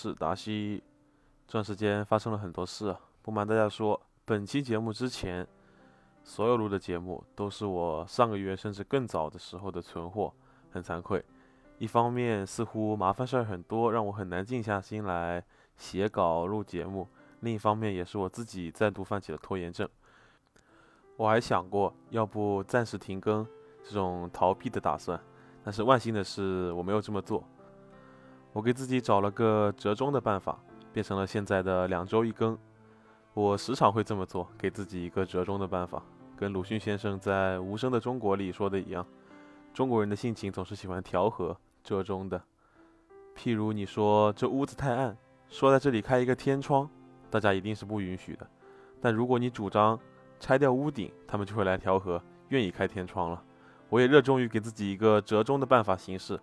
是达西。这段时间发生了很多事，不瞒大家说，本期节目之前所有录的节目都是我上个月甚至更早的时候的存货，很惭愧。一方面似乎麻烦事儿很多，让我很难静下心来写稿录节目；另一方面也是我自己再度犯起了拖延症。我还想过要不暂时停更这种逃避的打算，但是万幸的是我没有这么做。我给自己找了个折中的办法，变成了现在的两周一更。我时常会这么做，给自己一个折中的办法，跟鲁迅先生在《无声的中国》里说的一样，中国人的性情总是喜欢调和、折中的。譬如你说这屋子太暗，说在这里开一个天窗，大家一定是不允许的。但如果你主张拆掉屋顶，他们就会来调和，愿意开天窗了。我也热衷于给自己一个折中的办法行事。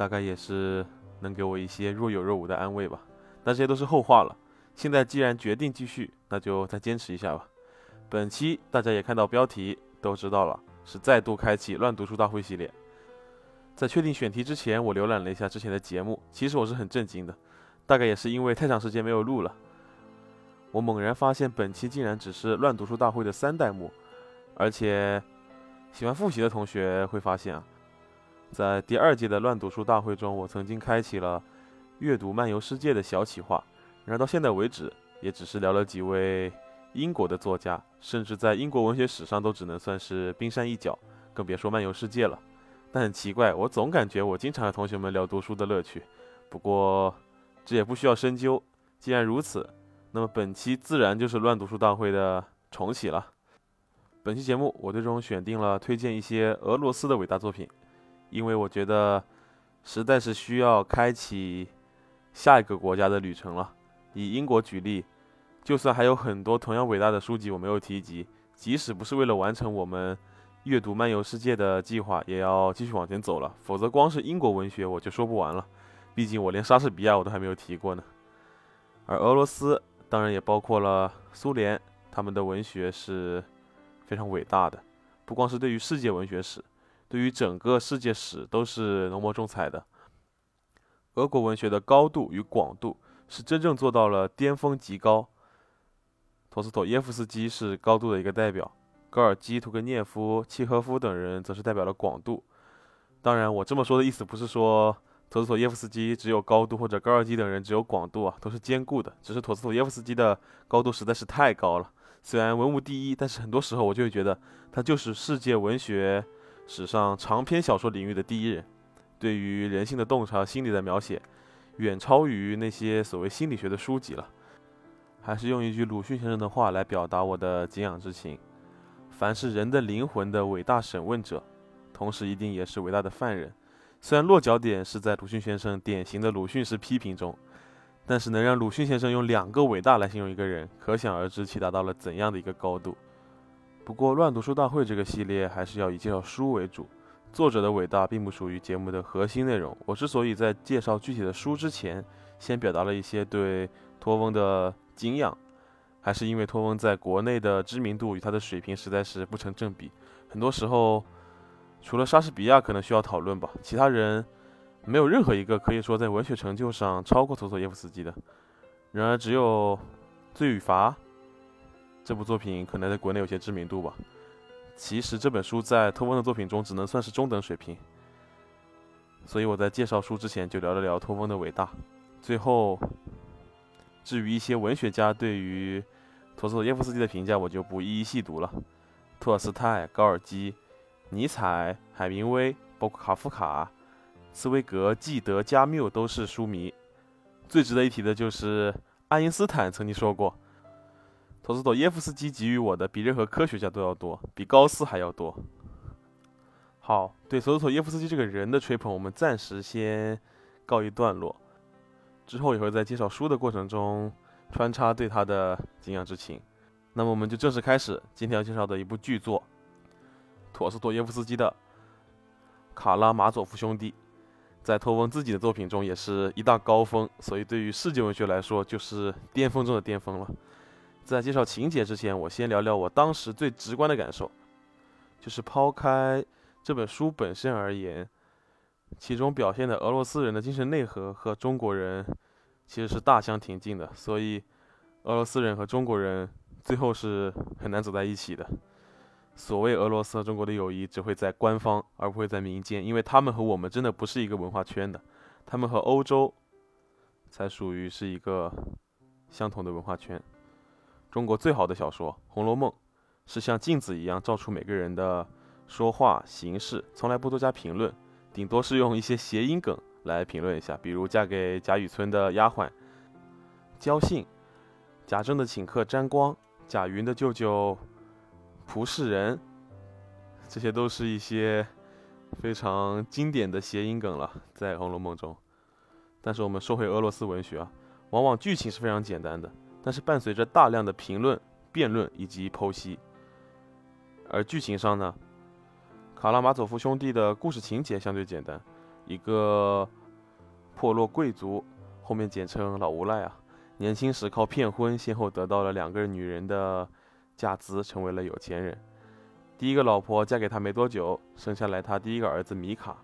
大概也是能给我一些若有若无的安慰吧，但这些都是后话了。现在既然决定继续，那就再坚持一下吧。本期大家也看到标题都知道了，是再度开启乱读书大会系列。在确定选题之前，我浏览了一下之前的节目，其实我是很震惊的。大概也是因为太长时间没有录了，我猛然发现本期竟然只是乱读书大会的三代目，而且喜欢复习的同学会发现啊。在第二届的乱读书大会中，我曾经开启了阅读漫游世界的小企划，然而到现在为止，也只是聊了几位英国的作家，甚至在英国文学史上都只能算是冰山一角，更别说漫游世界了。但很奇怪，我总感觉我经常和同学们聊读书的乐趣。不过这也不需要深究。既然如此，那么本期自然就是乱读书大会的重启了。本期节目我最终选定了推荐一些俄罗斯的伟大作品。因为我觉得实在是需要开启下一个国家的旅程了。以英国举例，就算还有很多同样伟大的书籍我没有提及，即使不是为了完成我们阅读漫游世界的计划，也要继续往前走了。否则，光是英国文学我就说不完了。毕竟我连莎士比亚我都还没有提过呢。而俄罗斯当然也包括了苏联，他们的文学是非常伟大的，不光是对于世界文学史。对于整个世界史都是浓墨重彩的。俄国文学的高度与广度是真正做到了巅峰极高。陀思妥耶夫斯基是高度的一个代表，高尔基、屠格涅夫、契诃夫等人则是代表了广度。当然，我这么说的意思不是说陀思妥耶夫斯基只有高度，或者高尔基等人只有广度啊，都是兼顾的。只是陀思妥耶夫斯基的高度实在是太高了，虽然文无第一，但是很多时候我就会觉得他就是世界文学。史上长篇小说领域的第一人，对于人性的洞察、心理的描写，远超于那些所谓心理学的书籍了。还是用一句鲁迅先生的话来表达我的敬仰之情：凡是人的灵魂的伟大审问者，同时一定也是伟大的犯人。虽然落脚点是在鲁迅先生典型的鲁迅式批评中，但是能让鲁迅先生用两个伟大来形容一个人，可想而知其达到了怎样的一个高度。不过，乱读书大会这个系列还是要以介绍书为主，作者的伟大并不属于节目的核心内容。我之所以在介绍具体的书之前，先表达了一些对托翁的敬仰，还是因为托翁在国内的知名度与他的水平实在是不成正比。很多时候，除了莎士比亚可能需要讨论吧，其他人没有任何一个可以说在文学成就上超过陀思妥耶夫斯基的。然而，只有《罪与罚》。这部作品可能在国内有些知名度吧。其实这本书在托翁的作品中只能算是中等水平。所以我在介绍书之前就聊了聊托翁的伟大。最后，至于一些文学家对于陀思妥耶夫斯基的评价，我就不一一细读了。托尔斯泰、高尔基、尼采、海明威，包括卡夫卡、茨威格、纪德、加缪都是书迷。最值得一提的就是爱因斯坦曾经说过。陀思妥耶夫斯基给予我的比任何科学家都要多，比高斯还要多。好，对陀思妥耶夫斯基这个人的吹捧，我们暂时先告一段落。之后也会在介绍书的过程中穿插对他的敬仰之情。那么我们就正式开始今天要介绍的一部巨作——陀思妥耶夫斯基的《卡拉马佐夫兄弟》。在托翁自己的作品中也是一大高峰，所以对于世界文学来说，就是巅峰中的巅峰了。在介绍情节之前，我先聊聊我当时最直观的感受，就是抛开这本书本身而言，其中表现的俄罗斯人的精神内核和中国人其实是大相庭径的，所以俄罗斯人和中国人最后是很难走在一起的。所谓俄罗斯和中国的友谊只会在官方，而不会在民间，因为他们和我们真的不是一个文化圈的，他们和欧洲才属于是一个相同的文化圈。中国最好的小说《红楼梦》是像镜子一样照出每个人的说话形式，从来不多加评论，顶多是用一些谐音梗来评论一下，比如嫁给贾雨村的丫鬟焦信，贾政的请客沾光，贾云的舅舅。蒲世人，这些都是一些非常经典的谐音梗了，在《红楼梦》中。但是我们说回俄罗斯文学啊，往往剧情是非常简单的，但是伴随着大量的评论、辩论以及剖析。而剧情上呢，卡拉马佐夫兄弟的故事情节相对简单，一个破落贵族，后面简称老无赖啊，年轻时靠骗婚，先后得到了两个女人的。嫁资成为了有钱人，第一个老婆嫁给他没多久，生下来他第一个儿子米卡，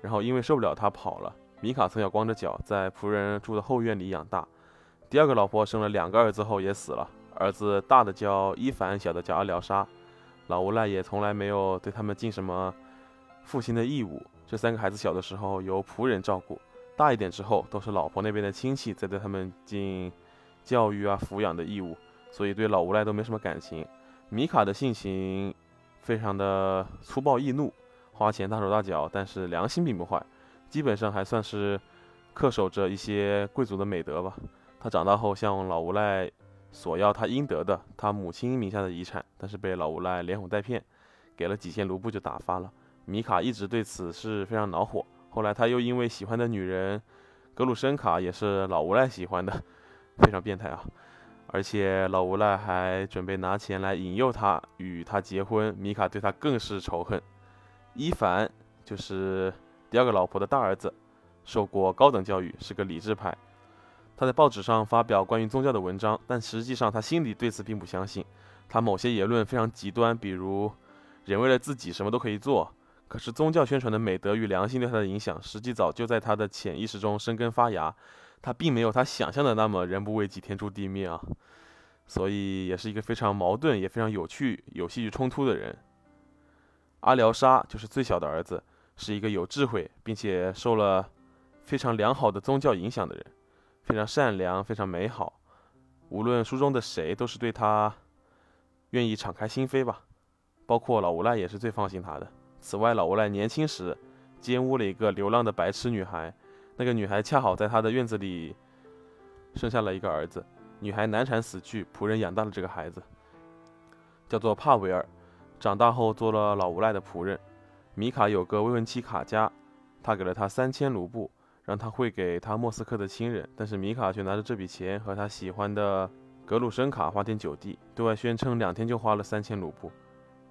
然后因为受不了他跑了，米卡从小光着脚在仆人住的后院里养大。第二个老婆生了两个儿子后也死了，儿子大的叫伊凡，小的叫阿廖沙。老无赖也从来没有对他们尽什么父亲的义务。这三个孩子小的时候由仆人照顾，大一点之后都是老婆那边的亲戚在对他们尽教育啊抚养的义务。所以对老无赖都没什么感情。米卡的性情非常的粗暴易怒，花钱大手大脚，但是良心并不坏，基本上还算是恪守着一些贵族的美德吧。他长大后向老无赖索要他应得的他母亲名下的遗产，但是被老无赖连哄带骗，给了几千卢布就打发了。米卡一直对此事非常恼火。后来他又因为喜欢的女人格鲁申卡也是老无赖喜欢的，非常变态啊。而且老无赖还准备拿钱来引诱他与他结婚，米卡对他更是仇恨。伊凡就是第二个老婆的大儿子，受过高等教育，是个理智派。他在报纸上发表关于宗教的文章，但实际上他心里对此并不相信。他某些言论非常极端，比如人为了自己什么都可以做。可是宗教宣传的美德与良心对他的影响，实际早就在他的潜意识中生根发芽。他并没有他想象的那么人不为己天诛地灭啊，所以也是一个非常矛盾也非常有趣有戏剧冲突的人。阿廖沙就是最小的儿子，是一个有智慧并且受了非常良好的宗教影响的人，非常善良非常美好，无论书中的谁都是对他愿意敞开心扉吧，包括老无赖也是最放心他的。此外，老无赖年轻时奸污了一个流浪的白痴女孩。那个女孩恰好在他的院子里生下了一个儿子，女孩难产死去，仆人养大了这个孩子，叫做帕维尔。长大后做了老无赖的仆人。米卡有个未婚妻卡佳，他给了他三千卢布，让他汇给他莫斯科的亲人。但是米卡却拿着这笔钱和他喜欢的格鲁申卡花天酒地，对外宣称两天就花了三千卢布，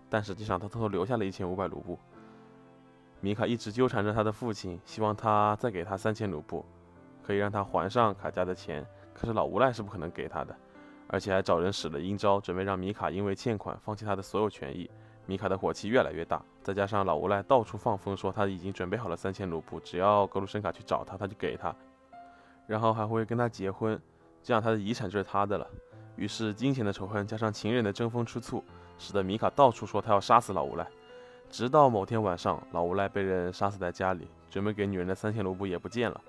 但实际上他偷偷留下了一千五百卢布。米卡一直纠缠着他的父亲，希望他再给他三千卢布，可以让他还上卡加的钱。可是老无赖是不可能给他的，而且还找人使了阴招，准备让米卡因为欠款放弃他的所有权益。米卡的火气越来越大，再加上老无赖到处放风说他已经准备好了三千卢布，只要格鲁申卡去找他，他就给他，然后还会跟他结婚，这样他的遗产就是他的了。于是金钱的仇恨加上情人的争风吃醋，使得米卡到处说他要杀死老无赖。直到某天晚上，老无赖被人杀死在家里，准备给女人的三千卢布也不见了。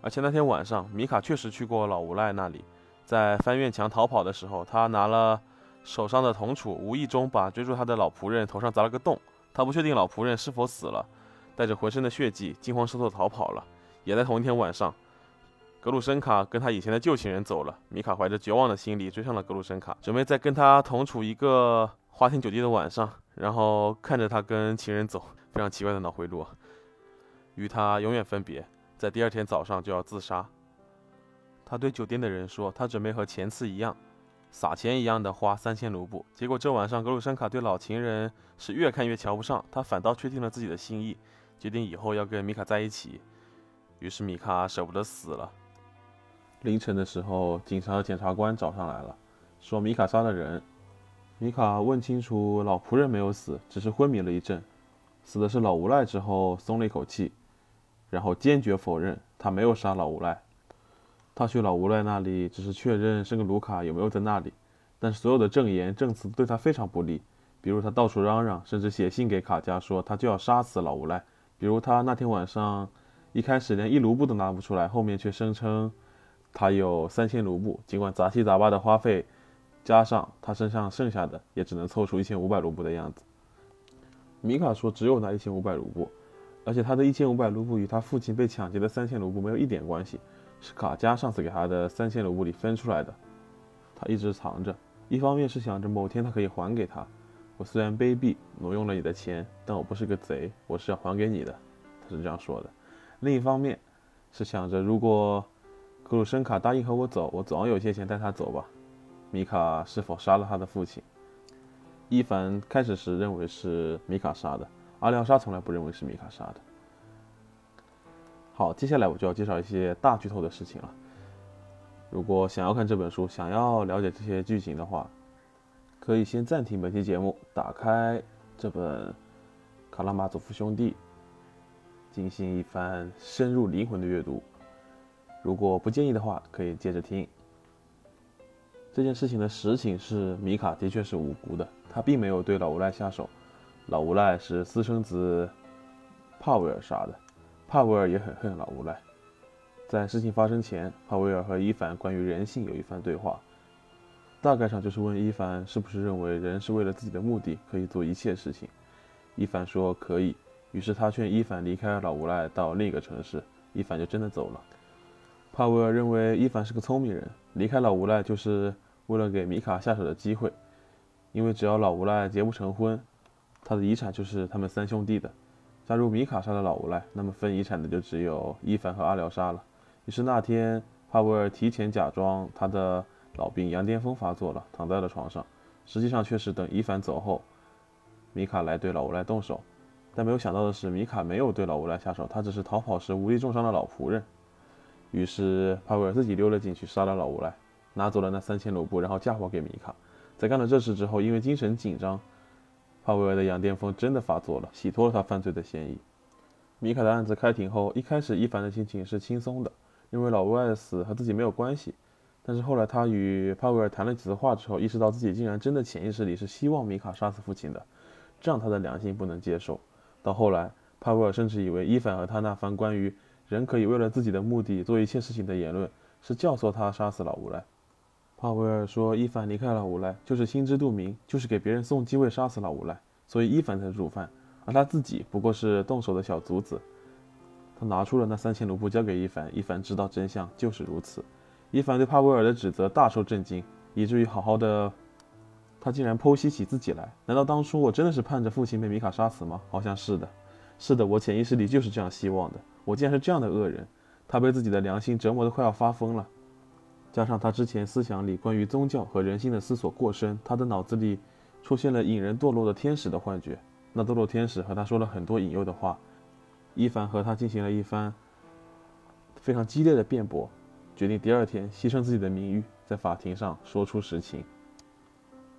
而且那天晚上，米卡确实去过老无赖那里，在翻院墙逃跑的时候，他拿了手上的铜杵，无意中把追逐他的老仆人头上砸了个洞。他不确定老仆人是否死了，带着浑身的血迹，惊慌失措逃跑了。也在同一天晚上，格鲁申卡跟他以前的旧情人走了。米卡怀着绝望的心理追上了格鲁申卡，准备再跟他同处一个花天酒地的晚上。然后看着他跟情人走，非常奇怪的脑回路，与他永远分别，在第二天早上就要自杀。他对酒店的人说，他准备和前次一样，撒钱一样的花三千卢布。结果这晚上格鲁申卡对老情人是越看越瞧不上，他反倒确定了自己的心意，决定以后要跟米卡在一起。于是米卡舍不得死了。凌晨的时候，警察和检察官找上来了，说米卡杀了人。米卡问清楚，老仆人没有死，只是昏迷了一阵。死的是老无赖之后，松了一口气，然后坚决否认他没有杀老无赖。他去老无赖那里只是确认圣格卢卡有没有在那里，但是所有的证言证词对他非常不利。比如他到处嚷嚷，甚至写信给卡加说他就要杀死老无赖。比如他那天晚上一开始连一卢布都拿不出来，后面却声称他有三千卢布，尽管杂七杂八的花费加上他身上剩下的，也只能凑出一千五百卢布的样子。米卡说只有那一千五百卢布，而且他的一千五百卢布与他父亲被抢劫的三千卢布没有一点关系。是卡加上次给他的三千卢布里分出来的，他一直藏着。一方面是想着某天他可以还给他。我虽然卑鄙，挪用了你的钱，但我不是个贼，我是要还给你的。他是这样说的。另一方面是想着，如果格鲁申卡答应和我走，我总要有些钱带他走吧。米卡是否杀了他的父亲？伊凡开始时认为是米卡杀的，阿廖沙从来不认为是米卡杀的。好，接下来我就要介绍一些大剧透的事情了。如果想要看这本书，想要了解这些剧情的话，可以先暂停本期节目，打开这本《卡拉马佐夫兄弟》，进行一番深入灵魂的阅读。如果不介意的话，可以接着听。这件事情的实情是，米卡的确是无辜的，他并没有对老无赖下手，老无赖是私生子帕维尔杀的。帕维尔也很恨老无赖。在事情发生前，帕维尔和伊凡关于人性有一番对话，大概上就是问伊凡是不是认为人是为了自己的目的可以做一切事情。伊凡说可以，于是他劝伊凡离开老无赖到另一个城市，伊凡就真的走了。帕维尔认为伊凡是个聪明人，离开老无赖就是为了给米卡下手的机会，因为只要老无赖结不成婚，他的遗产就是他们三兄弟的。加入米卡杀了老无赖，那么分遗产的就只有伊凡和阿廖沙了。于是那天，帕维尔提前假装他的老病羊癫疯发作了，躺在了床上。实际上却是等伊凡走后，米卡来对老无赖动手。但没有想到的是，米卡没有对老无赖下手，他只是逃跑时无意重伤了老仆人。于是帕维尔自己溜了进去，杀了老无赖，拿走了那三千卢布，然后嫁祸给米卡。在干了这事之后，因为精神紧张。帕维尔的羊癫疯真的发作了，洗脱了他犯罪的嫌疑。米卡的案子开庭后，一开始伊凡的心情是轻松的，认为老无赖的死和自己没有关系。但是后来他与帕维尔谈了几次话之后，意识到自己竟然真的潜意识里是希望米卡杀死父亲的，这让他的良心不能接受。到后来，帕维尔甚至以为伊凡和他那番关于人可以为了自己的目的做一切事情的言论，是教唆他杀死老无赖。帕维尔说：“伊凡离开了无赖，就是心知肚明，就是给别人送机会杀死了无赖，所以伊凡才是主犯，而他自己不过是动手的小卒子。”他拿出了那三千卢布交给伊凡，伊凡知道真相就是如此。伊凡对帕维尔的指责大受震惊，以至于好好的他竟然剖析起自己来。难道当初我真的是盼着父亲被米卡杀死吗？好像是的，是的，我潜意识里就是这样希望的。我竟然是这样的恶人。他被自己的良心折磨得快要发疯了。加上他之前思想里关于宗教和人性的思索过深，他的脑子里出现了引人堕落的天使的幻觉。那堕落天使和他说了很多引诱的话。伊凡和他进行了一番非常激烈的辩驳，决定第二天牺牲自己的名誉，在法庭上说出实情。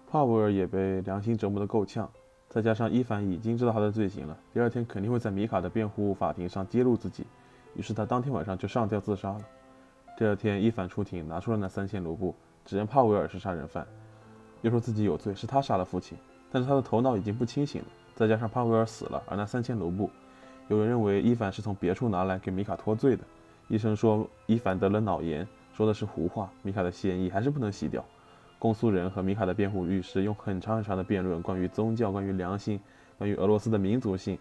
帕维尔也被良心折磨得够呛，再加上伊凡已经知道他的罪行了，第二天肯定会在米卡的辩护法庭上揭露自己，于是他当天晚上就上吊自杀了。第二天，伊凡出庭，拿出了那三千卢布，指认帕维尔是杀人犯，又说自己有罪，是他杀了父亲。但是他的头脑已经不清醒了，再加上帕维尔死了，而那三千卢布，有人认为伊凡是从别处拿来给米卡脱罪的。医生说伊凡得了脑炎，说的是胡话。米卡的嫌疑还是不能洗掉。公诉人和米卡的辩护律师用很长很长的辩论，关于宗教，关于良心，关于俄罗斯的民族性，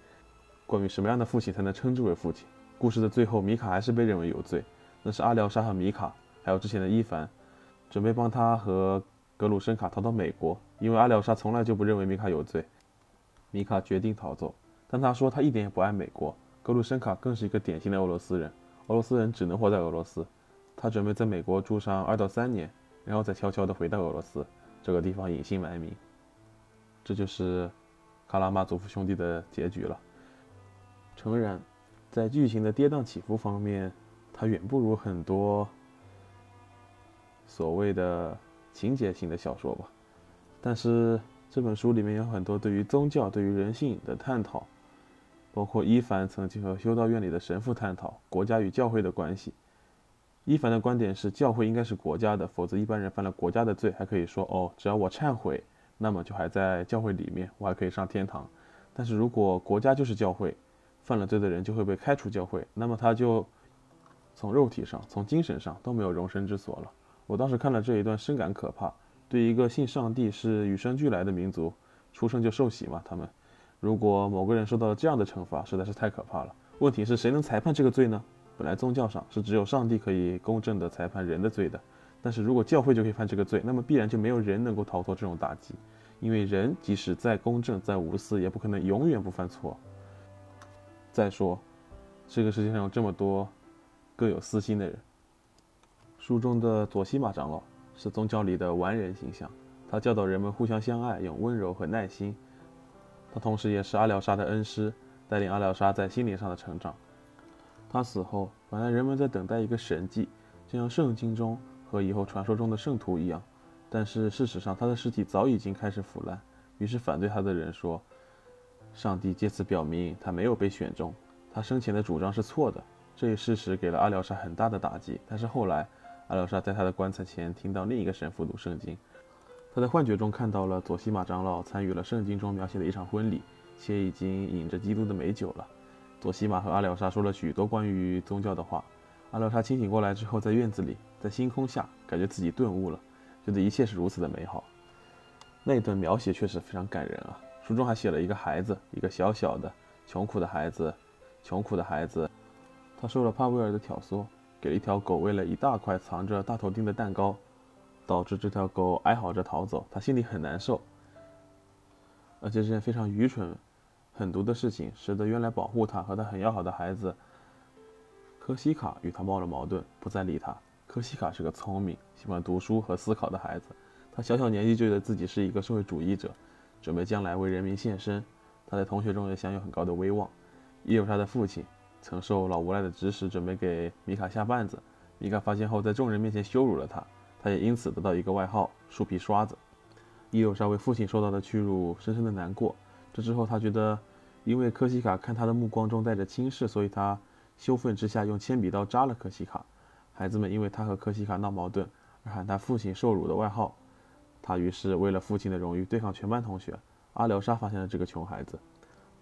关于什么样的父亲才能称之为父亲。故事的最后，米卡还是被认为有罪。那是阿廖沙和米卡，还有之前的伊凡，准备帮他和格鲁申卡逃到美国，因为阿廖沙从来就不认为米卡有罪。米卡决定逃走，但他说他一点也不爱美国。格鲁申卡更是一个典型的俄罗斯人，俄罗斯人只能活在俄罗斯。他准备在美国住上二到三年，然后再悄悄地回到俄罗斯这个地方隐姓埋名。这就是卡拉马佐夫兄弟的结局了。诚然，在剧情的跌宕起伏方面，它远不如很多所谓的情节型的小说吧，但是这本书里面有很多对于宗教、对于人性的探讨，包括伊凡曾经和修道院里的神父探讨国家与教会的关系。伊凡的观点是，教会应该是国家的，否则一般人犯了国家的罪，还可以说哦，只要我忏悔，那么就还在教会里面，我还可以上天堂。但是如果国家就是教会，犯了罪的人就会被开除教会，那么他就从肉体上、从精神上都没有容身之所了。我当时看了这一段，深感可怕。对一个信上帝是与生俱来的民族，出生就受洗嘛，他们如果某个人受到了这样的惩罚，实在是太可怕了。问题是谁能裁判这个罪呢？本来宗教上是只有上帝可以公正的裁判人的罪的，但是如果教会就可以判这个罪，那么必然就没有人能够逃脱这种打击，因为人即使再公正、再无私，也不可能永远不犯错。再说，这个世界上有这么多各有私心的人。书中的佐西玛长老是宗教里的完人形象，他教导人们互相相爱，用温柔和耐心。他同时也是阿廖沙的恩师，带领阿廖沙在心灵上的成长。他死后，本来人们在等待一个神迹，就像圣经中和以后传说中的圣徒一样。但是事实上，他的尸体早已经开始腐烂。于是反对他的人说：“上帝借此表明他没有被选中，他生前的主张是错的。”这一事实给了阿廖沙很大的打击。但是后来，阿廖沙在他的棺材前听到另一个神父读圣经，他在幻觉中看到了佐西玛长老参与了圣经中描写的一场婚礼，且已经饮着基督的美酒了。佐西玛和阿廖沙说了许多关于宗教的话。阿廖沙清醒过来之后，在院子里，在星空下，感觉自己顿悟了，觉得一切是如此的美好。那一段描写确实非常感人啊！书中还写了一个孩子，一个小小的、穷苦的孩子，穷苦的孩子，他受了帕维尔的挑唆，给一条狗喂了一大块藏着大头钉的蛋糕，导致这条狗哀嚎着逃走。他心里很难受，而且这件非常愚蠢。狠毒的事情使得原来保护他和他很要好的孩子科西卡与他冒了矛盾，不再理他。科西卡是个聪明、喜欢读书和思考的孩子，他小小年纪就觉得自己是一个社会主义者，准备将来为人民献身。他在同学中也享有很高的威望。也有他的父亲曾受老无赖的指使，准备给米卡下绊子。米卡发现后，在众人面前羞辱了他，他也因此得到一个外号“树皮刷子”。伊有沙为父亲受到的屈辱深深的难过。这之后，他觉得，因为科西卡看他的目光中带着轻视，所以他羞愤之下用铅笔刀扎了科西卡。孩子们因为他和科西卡闹矛盾而喊他父亲受辱的外号。他于是为了父亲的荣誉对抗全班同学。阿廖沙发现了这个穷孩子，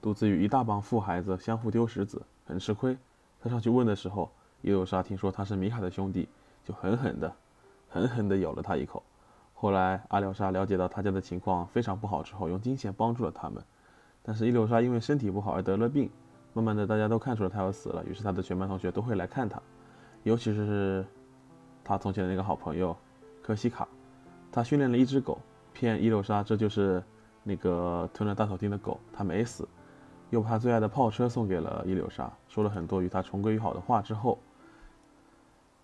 独自与一大帮富孩子相互丢石子，很吃亏。他上去问的时候，伊留沙听说他是米卡的兄弟，就狠狠地、狠狠地咬了他一口。后来，阿廖沙了解到他家的情况非常不好之后，用金钱帮助了他们。但是伊留沙因为身体不好而得了病，慢慢的大家都看出了他要死了，于是他的全班同学都会来看他，尤其是他从前的那个好朋友科西卡，他训练了一只狗，骗伊留沙这就是那个吞了大头钉的狗，他没死，又把最爱的炮车送给了伊留沙，说了很多与他重归于好的话之后，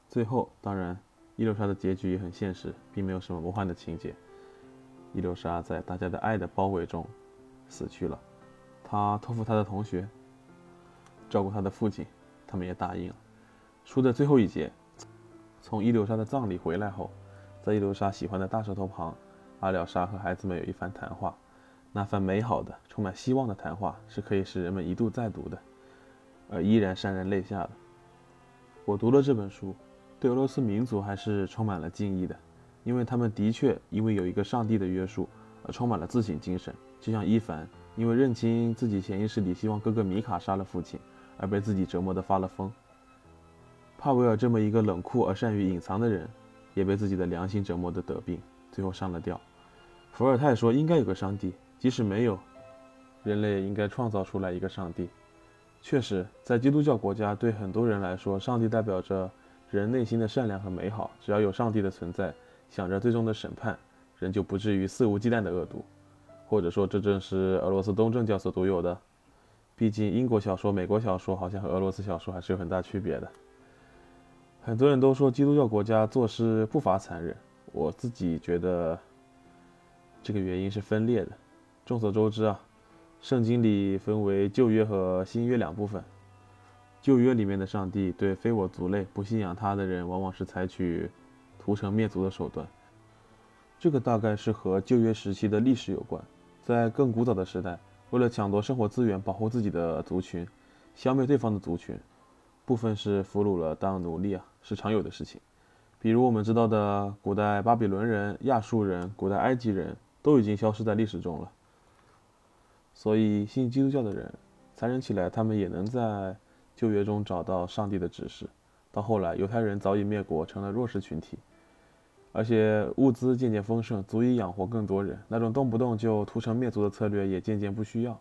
最后当然伊留沙的结局也很现实，并没有什么魔幻的情节，伊留沙在大家的爱的包围中死去了。他托付他的同学照顾他的父亲，他们也答应了。书的最后一节，从伊留沙的葬礼回来后，在伊留沙喜欢的大石头旁，阿廖沙和孩子们有一番谈话。那番美好的、充满希望的谈话是可以使人们一读再读的，而依然潸然泪下的。我读了这本书，对俄罗斯民族还是充满了敬意的，因为他们的确因为有一个上帝的约束而充满了自省精神，就像伊凡。因为认清自己潜意识里希望哥哥米卡杀了父亲，而被自己折磨得发了疯。帕维尔这么一个冷酷而善于隐藏的人，也被自己的良心折磨得得病，最后上了吊。伏尔泰说：“应该有个上帝，即使没有，人类也应该创造出来一个上帝。”确实，在基督教国家，对很多人来说，上帝代表着人内心的善良和美好。只要有上帝的存在，想着最终的审判，人就不至于肆无忌惮的恶毒。或者说，这正是俄罗斯东正教所独有的。毕竟，英国小说、美国小说好像和俄罗斯小说还是有很大区别的。很多人都说基督教国家做事不乏残忍，我自己觉得这个原因是分裂的。众所周知啊，圣经里分为旧约和新约两部分。旧约里面的上帝对非我族类、不信仰他的人，往往是采取屠城灭族的手段。这个大概是和旧约时期的历史有关。在更古早的时代，为了抢夺生活资源，保护自己的族群，消灭对方的族群，部分是俘虏了当奴隶啊，是常有的事情。比如我们知道的古代巴比伦人、亚述人、古代埃及人都已经消失在历史中了。所以信基督教的人，残忍起来，他们也能在旧约中找到上帝的指示。到后来，犹太人早已灭国，成了弱势群体，而且物资渐渐丰盛，足以养活更多人。那种动不动就屠城灭族的策略也渐渐不需要。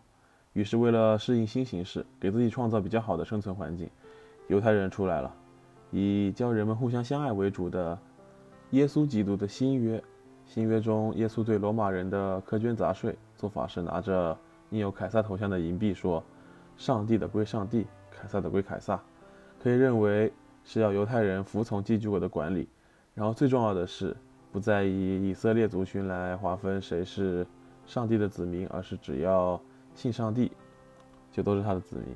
于是，为了适应新形势，给自己创造比较好的生存环境，犹太人出来了。以教人们互相相爱为主的耶稣基督的新约，新约中，耶稣对罗马人的苛捐杂税做法是拿着印有凯撒头像的银币说：“上帝的归上帝，凯撒的归凯撒。”可以认为是要犹太人服从寄居国的管理。然后最重要的是，不再以以色列族群来划分谁是上帝的子民，而是只要信上帝，就都是他的子民。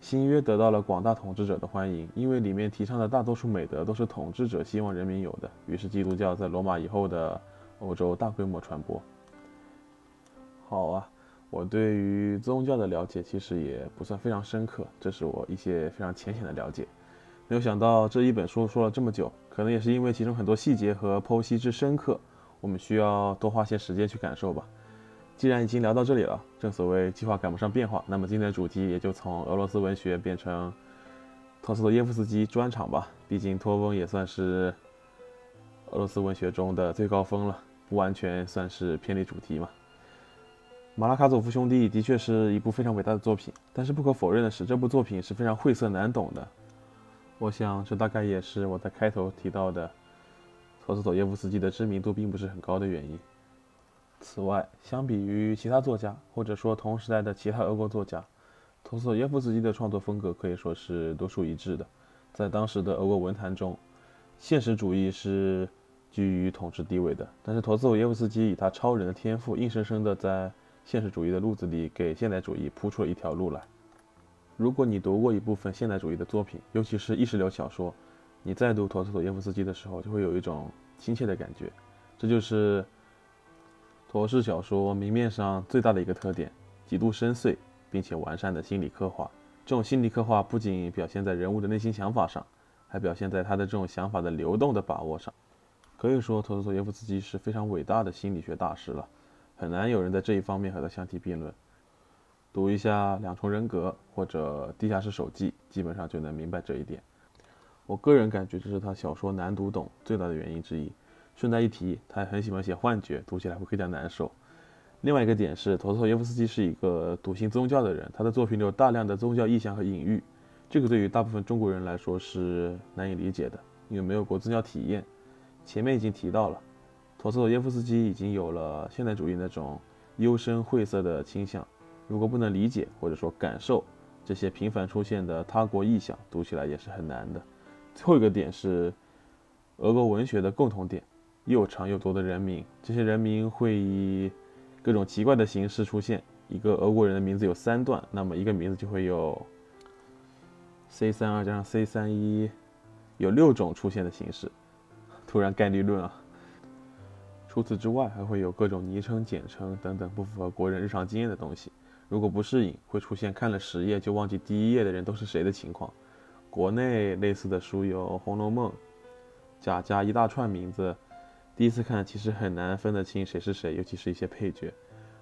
新约得到了广大统治者的欢迎，因为里面提倡的大多数美德都是统治者希望人民有的。于是基督教在罗马以后的欧洲大规模传播。好啊，我对于宗教的了解其实也不算非常深刻，这是我一些非常浅显的了解。没有想到这一本书说了这么久，可能也是因为其中很多细节和剖析之深刻，我们需要多花些时间去感受吧。既然已经聊到这里了，正所谓计划赶不上变化，那么今天的主题也就从俄罗斯文学变成托斯托耶夫斯基专场吧。毕竟托翁也算是俄罗斯文学中的最高峰了，不完全算是偏离主题嘛。马拉卡佐夫兄弟的确是一部非常伟大的作品，但是不可否认的是，这部作品是非常晦涩难懂的。我想这大概也是我在开头提到的托斯托耶夫斯基的知名度并不是很高的原因。此外，相比于其他作家，或者说同时代的其他俄国作家，托斯托耶夫斯基的创作风格可以说是独树一帜的。在当时的俄国文坛中，现实主义是居于统治地位的。但是托斯托耶夫斯基以他超人的天赋，硬生生的在现实主义的路子里给现代主义铺出了一条路来。如果你读过一部分现代主义的作品，尤其是意识流小说，你再读陀思妥耶夫斯基的时候，就会有一种亲切的感觉。这就是。陀式小说明面上最大的一个特点，极度深邃并且完善的心理刻画。这种心理刻画不仅表现在人物的内心想法上，还表现在他的这种想法的流动的把握上。可以说，托斯托耶夫斯基是非常伟大的心理学大师了，很难有人在这一方面和他相提并论。读一下《两重人格》或者《地下室手记》，基本上就能明白这一点。我个人感觉，这是他小说难读懂最大的原因之一。顺带一提，他也很喜欢写幻觉，读起来会更加难受。另外一个点是，陀思妥耶夫斯基是一个笃信宗教的人，他的作品里有大量的宗教意象和隐喻，这个对于大部分中国人来说是难以理解的，因为没有过宗教体验。前面已经提到了，陀思妥耶夫斯基已经有了现代主义那种幽深晦涩的倾向，如果不能理解或者说感受这些频繁出现的他国意象，读起来也是很难的。最后一个点是，俄国文学的共同点。又长又多的人名，这些人名会以各种奇怪的形式出现。一个俄国人的名字有三段，那么一个名字就会有 C 三二加上 C 三一，有六种出现的形式。突然概率论啊！除此之外，还会有各种昵称、简称等等不符合国人日常经验的东西。如果不适应，会出现看了十页就忘记第一页的人都是谁的情况。国内类似的书有《红楼梦》，贾家一大串名字。第一次看其实很难分得清谁是谁，尤其是一些配角。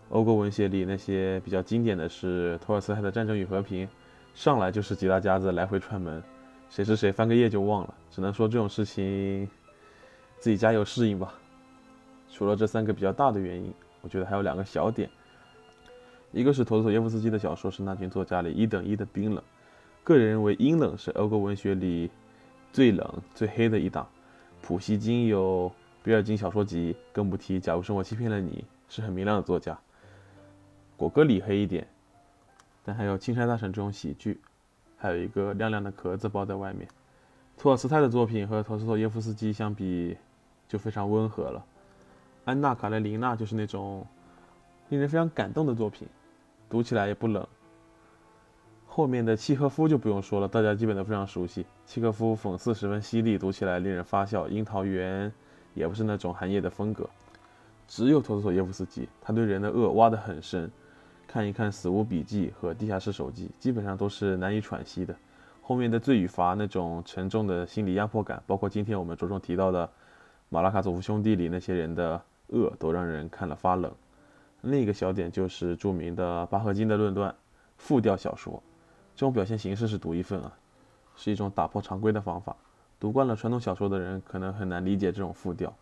欧国文学里那些比较经典的是托尔斯泰的《战争与和平》，上来就是几大家子来回串门，谁是谁翻个页就忘了。只能说这种事情自己加油适应吧。除了这三个比较大的原因，我觉得还有两个小点。一个是陀思妥耶夫斯基的小说是那群作家里一等一的冰冷，个人认为阴冷是俄国文学里最冷最黑的一档。普希金有。比尔金小说集，更不提《假如生活欺骗了你》，是很明亮的作家。果戈里黑一点，但还有《青山大神》这种喜剧，还有一个亮亮的壳子包在外面。托尔斯泰的作品和陀思妥耶夫斯基相比，就非常温和了。安娜·卡列琳娜就是那种令人非常感动的作品，读起来也不冷。后面的契诃夫就不用说了，大家基本都非常熟悉。契诃夫讽刺十分犀利，读起来令人发笑。樱桃园。也不是那种寒夜的风格，只有托斯托耶夫斯基，他对人的恶挖得很深，看一看《死无笔记》和《地下室手记》，基本上都是难以喘息的。后面的罪与罚那种沉重的心理压迫感，包括今天我们着重提到的马拉卡佐夫兄弟里那些人的恶，都让人看了发冷。另一个小点就是著名的巴赫金的论断：复调小说，这种表现形式是独一份啊，是一种打破常规的方法。读惯了传统小说的人可能很难理解这种复调，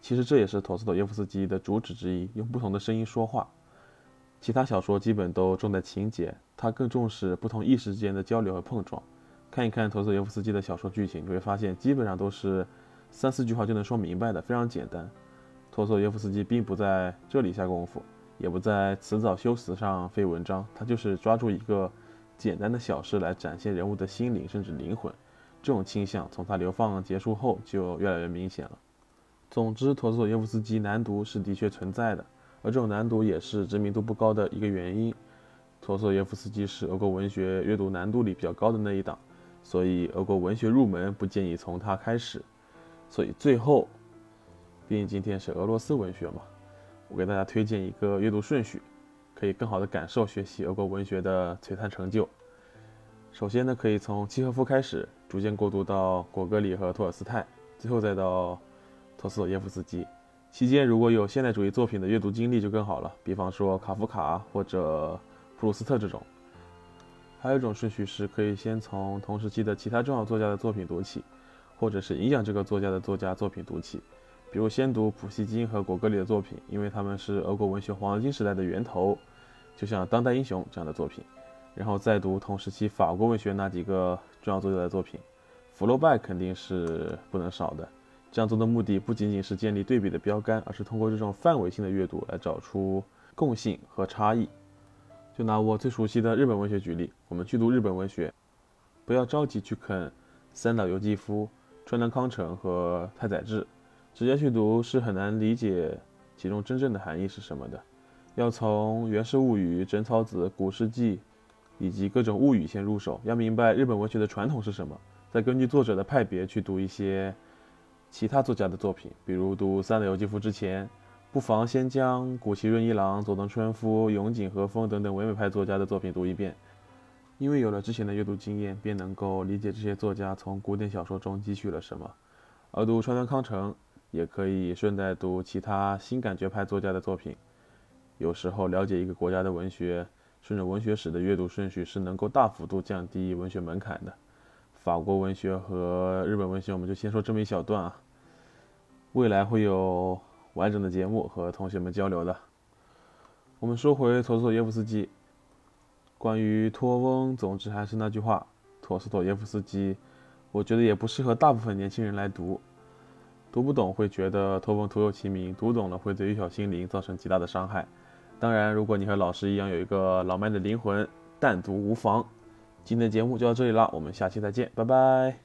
其实这也是陀思妥耶夫斯基的主旨之一，用不同的声音说话。其他小说基本都重在情节，他更重视不同意识之间的交流和碰撞。看一看陀思妥耶夫斯基的小说剧情，你会发现基本上都是三四句话就能说明白的，非常简单。陀思妥耶夫斯基并不在这里下功夫，也不在辞藻修辞上费文章，他就是抓住一个简单的小事来展现人物的心灵甚至灵魂。这种倾向从他流放结束后就越来越明显了。总之，陀思妥耶夫斯基难读是的确存在的，而这种难读也是知名度不高的一个原因。陀思妥耶夫斯基是俄国文学阅读难度里比较高的那一档，所以俄国文学入门不建议从他开始。所以最后，毕竟今天是俄罗斯文学嘛，我给大家推荐一个阅读顺序，可以更好的感受学习俄国文学的璀璨成就。首先呢，可以从契诃夫开始，逐渐过渡到果戈里和托尔斯泰，最后再到托斯妥耶夫斯基。期间如果有现代主义作品的阅读经历就更好了，比方说卡夫卡或者普鲁斯特这种。还有一种顺序是可以先从同时期的其他重要作家的作品读起，或者是影响这个作家的作家作品读起，比如先读普希金和果戈里的作品，因为他们是俄国文学黄金时代的源头，就像《当代英雄》这样的作品。然后再读同时期法国文学那几个重要作家的作品，福楼拜肯定是不能少的。这样做的目的不仅仅是建立对比的标杆，而是通过这种范围性的阅读来找出共性和差异。就拿我最熟悉的日本文学举例，我们去读日本文学，不要着急去啃三岛由纪夫、川端康成和太宰治，直接去读是很难理解其中真正的含义是什么的。要从《源氏物语》《枕草子》《古事记》。以及各种物语先入手，要明白日本文学的传统是什么，再根据作者的派别去读一些其他作家的作品。比如读三岛由纪夫之前，不妨先将谷崎润一郎、佐藤春夫、永井和风等等唯美派作家的作品读一遍，因为有了之前的阅读经验，便能够理解这些作家从古典小说中汲取了什么。而读川端康成，也可以顺带读其他新感觉派作家的作品。有时候了解一个国家的文学。顺着文学史的阅读顺序是能够大幅度降低文学门槛的。法国文学和日本文学，我们就先说这么一小段啊。未来会有完整的节目和同学们交流的。我们说回陀思妥耶夫斯基，关于托翁，总之还是那句话，陀思妥耶夫斯基，我觉得也不适合大部分年轻人来读。读不懂会觉得偷风徒有其名，读懂了会对幼小心灵造成极大的伤害。当然，如果你和老师一样有一个老迈的灵魂，但读无妨。今天的节目就到这里了，我们下期再见，拜拜。